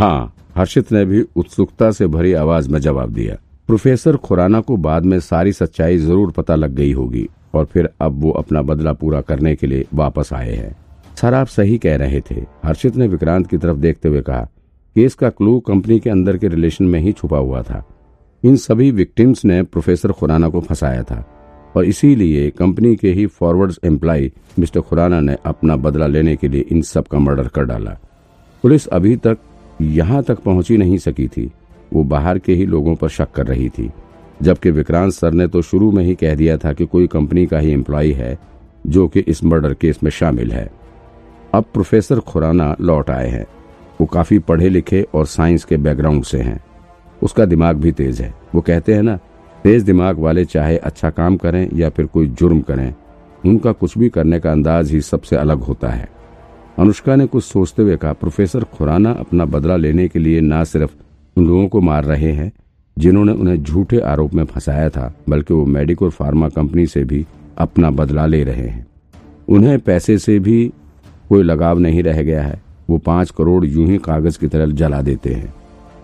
हाँ हर्षित ने भी उत्सुकता से भरी आवाज़ में जवाब दिया। प्रोफेसर खुराना को बाद में सारी सच्चाई ज़रूर पता लग गई होगी और फिर अब वो अपना बदला पूरा करने के लिए वापस आए हैं। सर, आप सही कह रहे थे। हर्षित ने विक्रांत की तरफ़ देखते हुए कहा, केस का क्लू कंपनी के अंदर के रिलेशन में ही छुपा हुआ था। इन सभी विक्टिम्स ने प्रोफेसर खुराना को फंसाया था और इसीलिए कंपनी के ही फॉरवर्ड एम्प्लाई मिस्टर खुराना ने अपना बदला लेने के लिए इन सब का मर्डर कर डाला। पुलिस अभी तक यहाँ तक पहुँची नहीं सकी थी। वो बाहर के ही लोगों पर शक कर रही थी। जबकि विक्रांत सर ने तो शुरू में ही कह दिया था कि कोई कंपनी का ही एम्प्लॉय है, जो कि इस मर्डर केस में शामिल है। अब प्रोफेसर खुराना लौट आए हैं। वो काफ़ी पढ़े लिखे और साइंस के बैकग्राउंड से हैं। उसका दिमाग भी तेज है। वो कहते हैं ना, तेज दिमाग वाले चाहे अच्छा काम करें या फिर कोई जुर्म करें, उनका कुछ भी करने का अंदाज ही सबसे अलग होता है। अनुष्का ने कुछ सोचते हुए कहा, प्रोफेसर खुराना अपना बदला लेने के लिए न सिर्फ़ उन लोगों को मार रहे हैं, जिन्होंने उन्हें झूठे आरोप में फंसाया था, बल्कि वो मेडिकल फार्मा कंपनी से भी अपना बदला ले रहे हैं। उन्हें पैसे से भी कोई लगाव नहीं रह गया है। वो पाँच करोड़ यूँ ही कागज़ की तरह जला देते हैं।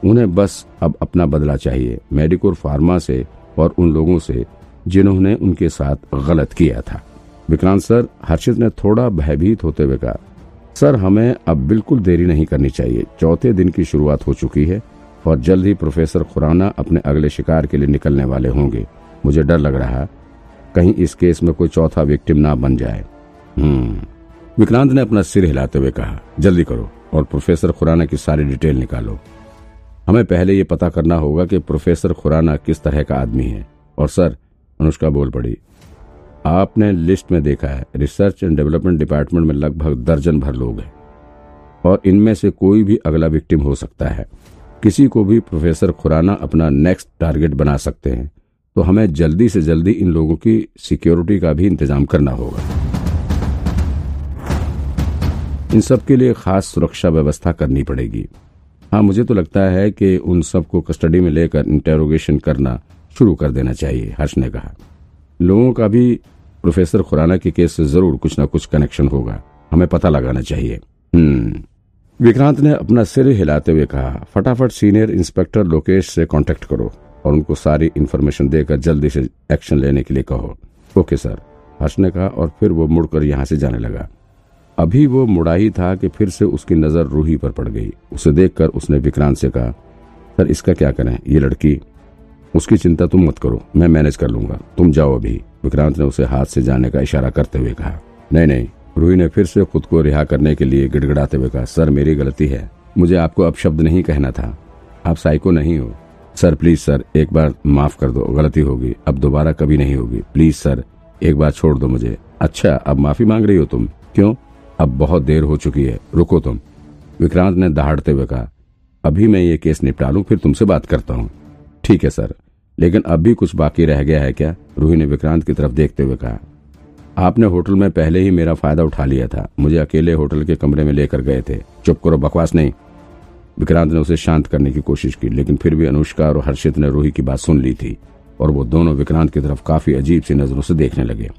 उन्हें बस अब अपना बदला चाहिए मेडिकोर फार्मा से और उन लोगों से, जिन्होंने उनके साथ गलत किया था। विक्रांत सर, हर्षित ने थोड़ा भयभीत होते हुए कहा सर, हमें अब बिल्कुल देरी नहीं करनी चाहिए। चौथे दिन की शुरुआत हो चुकी है और जल्द ही प्रोफेसर खुराना अपने अगले शिकार के लिए निकलने वाले होंगे। मुझे डर लग रहा कहीं इस केस में कोई चौथा विक्टिम ना बन जाए। हम्म। विक्रांत ने अपना सिर हिलाते हुए कहा, जल्दी करो और प्रोफेसर खुराना की सारी डिटेल निकालो। हमें पहले ये पता करना होगा कि प्रोफेसर खुराना किस तरह का आदमी है। और सर, अनुष्का बोल पड़ी आपने लिस्ट में देखा है रिसर्च एंड डेवलपमेंट डिपार्टमेंट में लगभग दर्जन भर लोग हैं। और इनमें से कोई भी अगला विक्टिम हो सकता है। किसी को भी प्रोफेसर खुराना अपना नेक्स्ट टारगेट बना सकते हैं। तो हमें जल्दी से जल्दी इन लोगों की सिक्योरिटी का भी इंतज़ाम करना होगा। इन सब के लिए खास सुरक्षा व्यवस्था करनी पड़ेगी। हाँ मुझे तो लगता है कि उन सबको कस्टडी में लेकर इंटेरोगेशन करना शुरू कर देना चाहिए, हर्ष ने कहा। लोगों का भी प्रोफेसर खुराना के केस से ज़रूर कुछ न कुछ कनेक्शन होगा। हमें पता लगाना चाहिए। हम्म। विक्रांत ने अपना सिर हिलाते हुए कहा, फटाफट सीनियर इंस्पेक्टर लोकेश से कांटेक्ट करो और उनको सारी इन्फॉर्मेशन देकर जल्दी से एक्शन लेने के लिए कहो। ओके सर हर्ष ने कहा और फिर वो मुड़कर यहाँ से जाने लगा। अभी वो मुड़ा ही था कि फिर से उसकी नज़र रूही पर पड़ गई। उसे देखकर उसने विक्रांत से कहा, सर, इसका क्या करें? ये लड़की, उसकी चिंता तुम मत करो। मैं मैनेज कर लूँगा। तुम जाओ अभी। विक्रांत ने उसे हाथ से जाने का इशारा करते हुए कहा, नहीं नहीं रूही ने फिर से खुद को रिहा करने के लिए गिड़गिड़ाते हुए कहा, सर, मेरी गलती है। मुझे आपको अब शब्द नहीं कहना था। आप साइको नहीं हो। सर, प्लीज़, सर, एक बार माफ़ कर दो। गलती होगी। अब दोबारा कभी नहीं होगी। प्लीज़, सर, एक बार छोड़ दो मुझे। अच्छा अब माफ़ी मांग रही हो तुम? क्यों? अब बहुत देर हो चुकी है। रुको तुम। विक्रांत ने दहाड़ते हुए कहा, अभी मैं ये केस निपटा लूँ, फिर तुमसे बात करता हूँ। ठीक है, सर। लेकिन अब भी कुछ बाकी रह गया है क्या? रूही ने विक्रांत की तरफ़ देखते हुए कहा। आपने होटल में पहले ही मेरा फ़ायदा उठा लिया था। मुझे अकेले होटल के कमरे में लेकर गए थे। चुप करो, बकवास नहीं। विक्रांत ने उसे शांत करने की कोशिश की, लेकिन फिर भी अनुष्का और हर्षित ने रूही की बात सुन ली थी और वो दोनों विक्रांत की तरफ़ काफ़ी अजीब सी नज़रों से देखने लगे।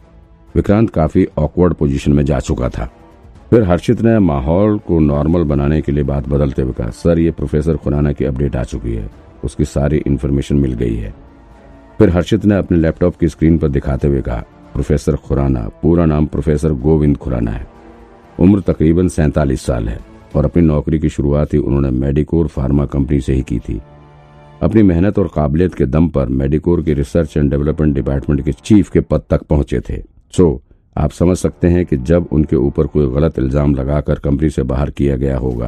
विक्रांत काफ़ी ऑकवर्ड पोजीशन में जा चुका था। फिर हर्षित ने माहौल को नॉर्मल बनाने के लिए बात बदलते हुए कहा, सर, ये प्रोफेसर खुराना की अपडेट आ चुकी है। उसकी सारी इन्फॉर्मेशन मिल गई है। फिर हर्षित ने अपने लैपटॉप की स्क्रीन पर दिखाते हुए कहा, प्रोफेसर खुराना, पूरा नाम प्रोफेसर गोविंद खुराना है। उम्र तकरीबन सैतालीस साल है और अपनी नौकरी की शुरुआत ही उन्होंने मेडिकोर फार्मा कंपनी से ही की थी। अपनी मेहनत और काबिलियत के दम पर मेडिकोर के रिसर्च एंड डेवलपमेंट डिपार्टमेंट के चीफ के पद तक पहुँचे थे। सो आप समझ सकते हैं कि जब उनके ऊपर कोई गलत इल्ज़ाम लगाकर कंपनी से बाहर किया गया होगा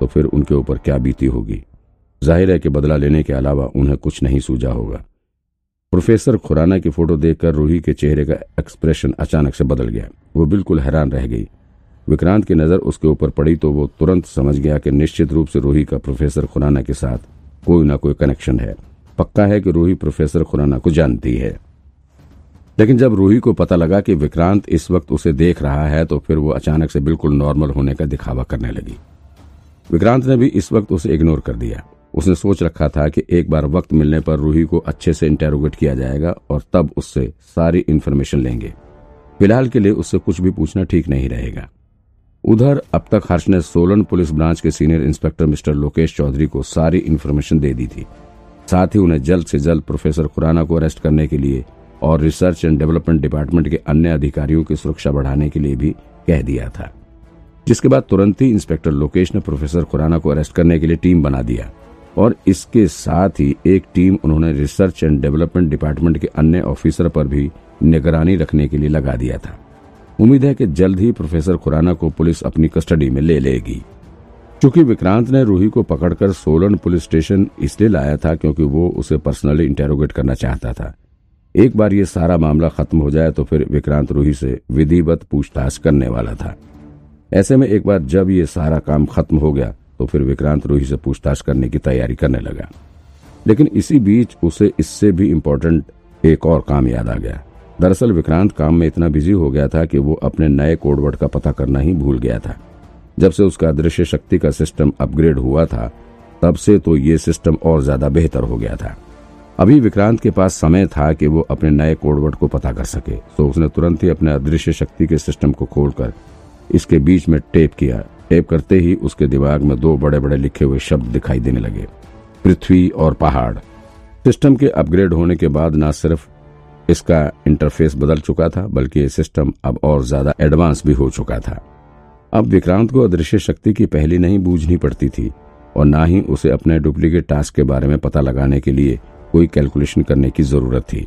तो फिर उनके ऊपर क्या बीती होगी। ज़ाहिर है कि बदला लेने के अलावा उन्हें कुछ नहीं सूझा होगा। प्रोफेसर खुराना की फ़ोटो देखकर रूही के चेहरे का एक्सप्रेशन अचानक से बदल गया। वो बिल्कुल हैरान रह गई। विक्रांत की नज़र उसके ऊपर पड़ी तो वो तुरंत समझ गया कि निश्चित रूप से रूही का प्रोफेसर खुराना के साथ कोई ना कोई कनेक्शन है। पक्का है कि रूही प्रोफेसर खुराना को जानती है। लेकिन जब रूही को पता लगा कि विक्रांत इस वक्त उसे देख रहा है तो फिर वो अचानक से बिल्कुल नॉर्मल होने का दिखावा करने लगी। विक्रांत ने भी इस वक्त उसे इग्नोर कर दिया। उसने सोच रखा था कि एक बार वक्त मिलने पर रूही को अच्छे से इंटेरोगेट किया जाएगा और तब उससे सारी इन्फॉर्मेशन लेंगे। फ़िलहाल के लिए उससे कुछ भी पूछना ठीक नहीं रहेगा। उधर अब तक हर्ष ने सोलन पुलिस ब्रांच के senior inspector mister Lokesh Chaudhary को सारी इन्फॉर्मेशन दे दी थी। साथ ही उन्हें जल्द से जल्द प्रोफेसर खुराना को अरेस्ट करने के लिए और रिसर्च एंड डेवलपमेंट डिपार्टमेंट के अन्य अधिकारियों की सुरक्षा बढ़ाने के लिए भी कह दिया था। जिसके बाद तुरंत ही इंस्पेक्टर लोकेश ने प्रोफेसर खुराना को अरेस्ट करने के लिए टीम बना दिया। और इसके साथ ही एक टीम उन्होंने रिसर्च एंड डेवलपमेंट डिपार्टमेंट के अन्य ऑफिसर पर भी निगरानी रखने के लिए लगा दिया था। उम्मीद है कि जल्द ही प्रोफेसर खुराना को पुलिस अपनी कस्टडी में ले लेगी। चूँकि विक्रांत ने रूही को पकड़कर सोलन पुलिस स्टेशन इसलिए लाया था क्योंकि वो उसे पर्सनली इंटेरोगेट करना चाहता था। एक बार ये सारा मामला खत्म हो जाए तो फिर विक्रांत रूही से विधिवत पूछताछ करने वाला था। ऐसे में एक बार जब ये सारा काम खत्म हो गया तो फिर विक्रांत रूही से पूछताछ करने की तैयारी करने लगा। लेकिन इसी बीच उसे इससे भी इम्पोर्टेंट एक और काम याद आ गया। दरअसल विक्रांत काम में इतना बिज़ी हो गया था कि वो अपने नए कोडवर्ड का पता करना ही भूल गया था। जब से उसका दृश्य शक्ति का सिस्टम अपग्रेड हुआ था, तब से तो ये सिस्टम और ज़्यादा बेहतर हो गया था। अभी विक्रांत के पास समय था कि वो अपने नए कोडवर्ड को पता कर सके तो उसने तुरंत ही अपने अदृश्य शक्ति के सिस्टम को खोलकर इसके बीच में टेप किया। टेप करते ही उसके दिमाग में दो बड़े बड़े लिखे हुए शब्द दिखाई देने लगे। पृथ्वी और पहाड़। सिस्टम के अपग्रेड होने के बाद न सिर्फ़ इसका इंटरफेस बदल चुका था, बल्कि सिस्टम अब और ज़्यादा एडवांस भी हो चुका था। अब विक्रांत को अदृश्य शक्ति की पहली नहीं बूझनी पड़ती थी, और ना ही उसे अपने डुप्लीकेट टास्क के बारे में पता लगाने के लिए कोई कैलकुलेशन करने की ज़रूरत थी।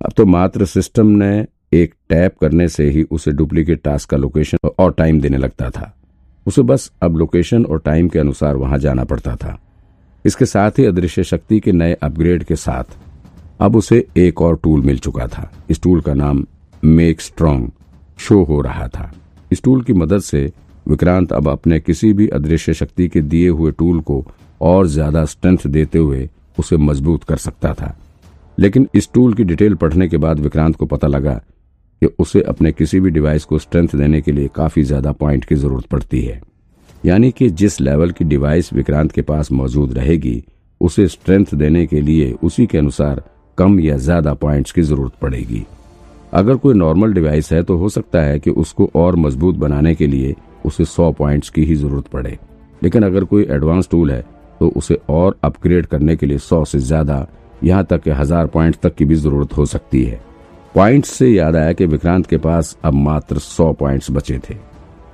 अब तो मात्र सिस्टम ने एक टैप करने से ही उसे डुप्लीकेट टास्क का लोकेशन और टाइम देने लगता था। उसे बस अब लोकेशन और टाइम के अनुसार वहाँ जाना पड़ता था। इसके साथ ही अदृश्य शक्ति के नए अपग्रेड के साथ अब उसे एक और टूल मिल चुका था। इस टूल का नाम मेक स्ट्रॉन्ग शो हो रहा था। इस टूल की मदद से विक्रांत अब अपने किसी भी अदृश्य शक्ति के दिए हुए टूल को और ज़्यादा स्ट्रेंथ देते हुए उसे मज़बूत कर सकता था। लेकिन इस टूल की डिटेल पढ़ने के बाद विक्रांत को पता लगा कि उसे अपने किसी भी डिवाइस को स्ट्रेंथ देने के लिए काफ़ी ज़्यादा पॉइंट की ज़रूरत पड़ती है। यानी कि जिस लेवल की डिवाइस विक्रांत के पास मौजूद रहेगी, उसे स्ट्रेंथ देने के लिए उसी के अनुसार कम या ज़्यादा पॉइंट्स की ज़रूरत पड़ेगी। अगर कोई नॉर्मल डिवाइस है तो हो सकता है कि उसको और मज़बूत बनाने के लिए उसे 100 पॉइंट्स की ही ज़रूरत पड़े। लेकिन अगर कोई एडवांस टूल है तो उसे और अपग्रेड करने के लिए 100 से ज़्यादा, यहाँ तक के हज़ार पॉइंट तक की भी ज़रूरत हो सकती है। पॉइंट्स से याद आया कि विक्रांत के पास अब मात्र सौ पॉइंट्स बचे थे।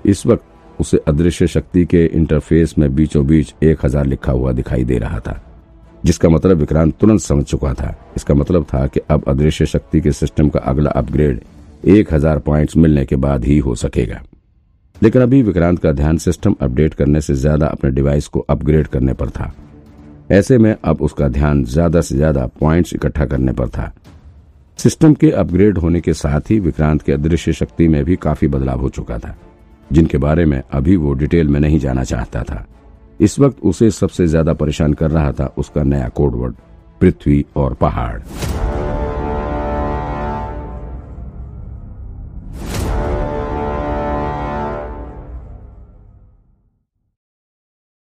इस वक्त उसे अदृश्य शक्ति के इंटरफेस में बीचों बीच एक हज़ार लिखा हुआ दिखाई दे रहा था, जिसका मतलब विक्रांत तुरंत समझ चुका था। इसका मतलब था कि अब अदृश्य शक्ति के सिस्टम का अगला अपग्रेड एक हज़ार पॉइंट मिलने के बाद ही हो सकेगा। लेकिन अभी विक्रांत का ध्यान सिस्टम अपडेट करने से ज़्यादा अपने डिवाइस को अपग्रेड करने पर था। ऐसे में अब उसका ध्यान ज़्यादा से ज़्यादा पॉइंट्स इकट्ठा करने पर था। सिस्टम के अपग्रेड होने के साथ ही विक्रांत के अदृश्य शक्ति में भी काफ़ी बदलाव हो चुका था, जिनके बारे में अभी वो डिटेल में नहीं जाना चाहता था। इस वक्त उसे सबसे ज़्यादा परेशान कर रहा था उसका नया कोडवर्ड, पृथ्वी और पहाड़।